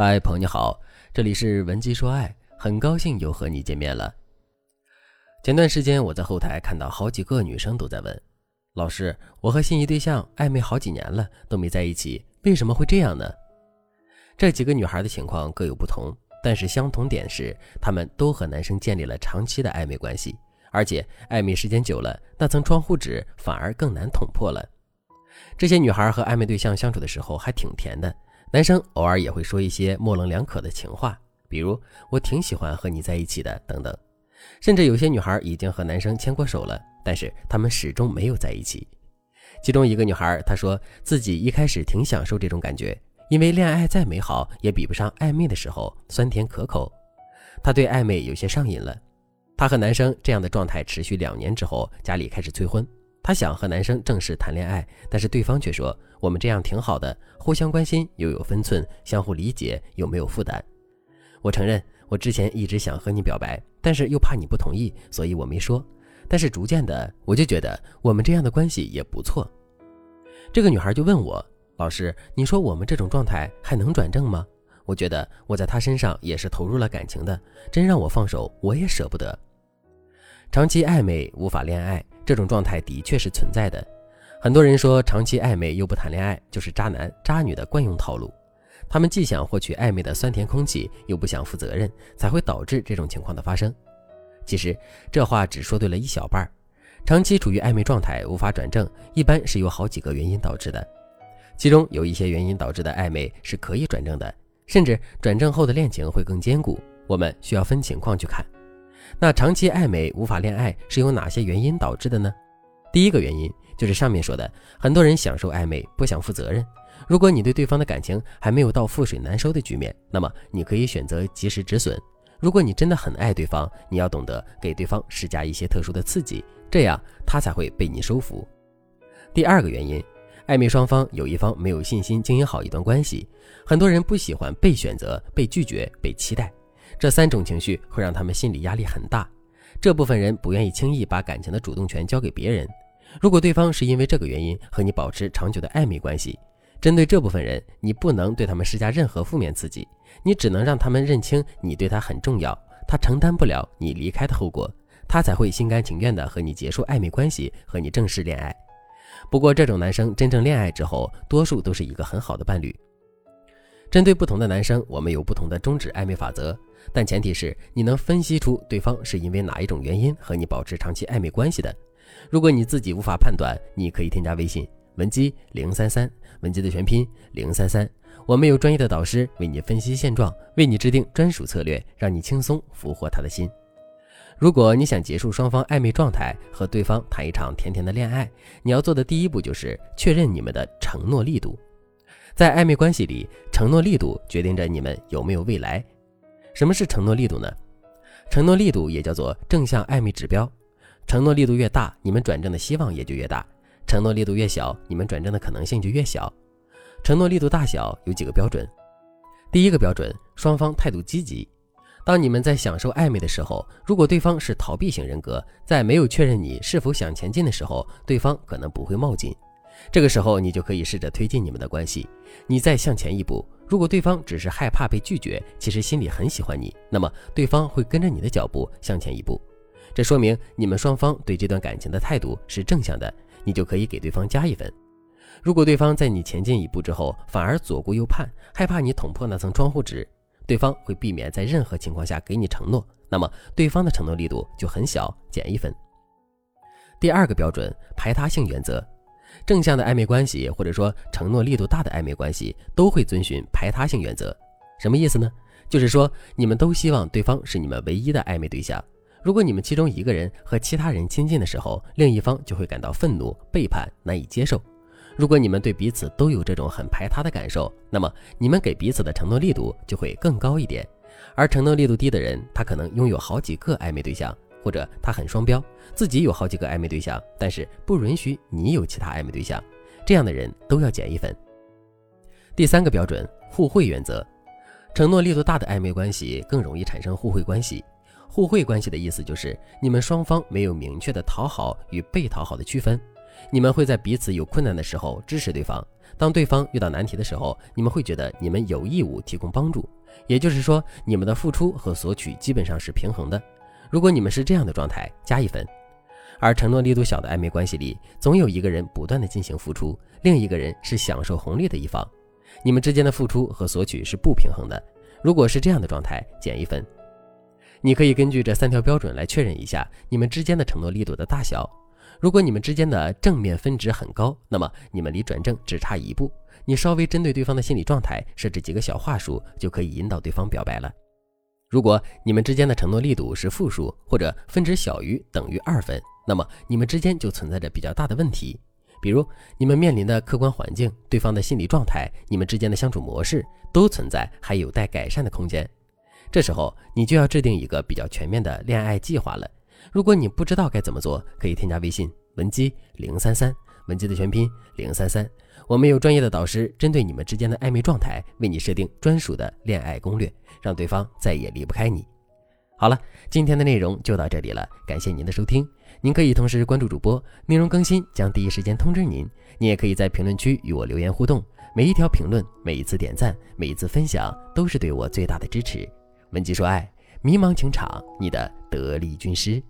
嗨，朋友你好，这里是文姬说爱，很高兴又和你见面了。前段时间我在后台看到好几个女生都在问老师：“我和心仪对象暧昧好几年了，都没在一起，为什么会这样呢？”这几个女孩的情况各有不同，但是相同点是，她们都和男生建立了长期的暧昧关系，而且暧昧时间久了，那层窗户纸反而更难捅破了。这些女孩和暧昧对象相处的时候还挺甜的。男生偶尔也会说一些模棱两可的情话，比如“我挺喜欢和你在一起的”等等。甚至有些女孩已经和男生牵过手了，但是他们始终没有在一起。其中一个女孩她说自己一开始挺享受这种感觉，因为恋爱再美好也比不上暧昧的时候酸甜可口。她对暧昧有些上瘾了。她和男生这样的状态持续两年之后，家里开始催婚。她想和男生正式谈恋爱，但是对方却说。我们这样挺好的，互相关心又有分寸，相互理解又没有负担。我承认，我之前一直想和你表白，但是又怕你不同意，所以我没说。但是逐渐的，我就觉得我们这样的关系也不错。这个女孩就问我：“老师，你说我们这种状态还能转正吗？”我觉得我在她身上也是投入了感情的，真让我放手，我也舍不得。长期暧昧无法恋爱，这种状态的确是存在的。很多人说，长期暧昧又不谈恋爱，就是渣男渣女的惯用套路。他们既想获取暧昧的酸甜空气，又不想负责任，才会导致这种情况的发生。其实这话只说对了一小半。长期处于暧昧状态无法转正，一般是有好几个原因导致的。其中有一些原因导致的暧昧是可以转正的，甚至转正后的恋情会更坚固。我们需要分情况去看。那长期暧昧无法恋爱是由哪些原因导致的呢？第一个原因。就是上面说的，很多人享受暧昧，不想负责任。如果你对对方的感情还没有到覆水难收的局面，那么你可以选择及时止损。如果你真的很爱对方，你要懂得给对方施加一些特殊的刺激，这样他才会被你收服。第二个原因，暧昧双方有一方没有信心经营好一段关系。很多人不喜欢被选择、被拒绝、被期待，这三种情绪会让他们心理压力很大。这部分人不愿意轻易把感情的主动权交给别人。如果对方是因为这个原因和你保持长久的暧昧关系，针对这部分人，你不能对他们施加任何负面刺激，你只能让他们认清你对他很重要，他承担不了你离开的后果，他才会心甘情愿的和你结束暧昧关系，和你正式恋爱。不过，这种男生真正恋爱之后，多数都是一个很好的伴侣。针对不同的男生，我们有不同的终止暧昧法则，但前提是你能分析出对方是因为哪一种原因和你保持长期暧昧关系的。如果你自己无法判断，你可以添加微信文姬零三三，文姬的全拼零三三，我们有专业的导师为你分析现状，为你制定专属策略，让你轻松俘获他的心。如果你想结束双方暧昧状态，和对方谈一场甜甜的恋爱，你要做的第一步就是确认你们的承诺力度。在暧昧关系里，承诺力度决定着你们有没有未来。什么是承诺力度呢？承诺力度也叫做正向暧昧指标。承诺力度越大，你们转正的希望也就越大；承诺力度越小，你们转正的可能性就越小。承诺力度大小有几个标准。第一个标准，双方态度积极。当你们在享受暧昧的时候，如果对方是逃避型人格，在没有确认你是否想前进的时候，对方可能不会冒进。这个时候，你就可以试着推进你们的关系。你再向前一步，如果对方只是害怕被拒绝，其实心里很喜欢你，那么对方会跟着你的脚步向前一步。这说明你们双方对这段感情的态度是正向的，你就可以给对方加一分。如果对方在你前进一步之后反而左顾右盼，害怕你捅破那层窗户纸，对方会避免在任何情况下给你承诺，那么对方的承诺力度就很小，减一分。第二个标准，排他性原则，正向的暧昧关系或者说承诺力度大的暧昧关系都会遵循排他性原则。什么意思呢？就是说你们都希望对方是你们唯一的暧昧对象。如果你们其中一个人和其他人亲近的时候，另一方就会感到愤怒、背叛、难以接受。如果你们对彼此都有这种很排他的感受，那么你们给彼此的承诺力度就会更高一点。而承诺力度低的人，他可能拥有好几个暧昧对象，或者他很双标，自己有好几个暧昧对象，但是不允许你有其他暧昧对象。这样的人都要减一分。第三个标准，互惠原则。承诺力度大的暧昧关系更容易产生互惠关系。互惠关系的意思就是，你们双方没有明确的讨好与被讨好的区分，你们会在彼此有困难的时候支持对方，当对方遇到难题的时候，你们会觉得你们有义务提供帮助。也就是说，你们的付出和索取基本上是平衡的。如果你们是这样的状态，加一分。而承诺力度小的暧昧关系里，总有一个人不断的进行付出，另一个人是享受红利的一方，你们之间的付出和索取是不平衡的。如果是这样的状态，减一分。你可以根据这三条标准来确认一下你们之间的承诺力度的大小。如果你们之间的正面分值很高，那么你们离转正只差一步。你稍微针对对方的心理状态设置几个小话术，就可以引导对方表白了。如果你们之间的承诺力度是负数，或者分值小于等于二分，那么你们之间就存在着比较大的问题。比如你们面临的客观环境、对方的心理状态、你们之间的相处模式，都存在还有待改善的空间。这时候你就要制定一个比较全面的恋爱计划了。如果你不知道该怎么做，可以添加微信文姬零三三，文姬的全拼零三三。我们有专业的导师，针对你们之间的暧昧状态，为你设定专属的恋爱攻略，让对方再也离不开你。好了，今天的内容就到这里了，感谢您的收听。您可以同时关注主播，内容更新将第一时间通知您。您也可以在评论区与我留言互动，每一条评论、每一次点赞、每一次分享，都是对我最大的支持。文姬说爱，迷茫情场，你的得力军师。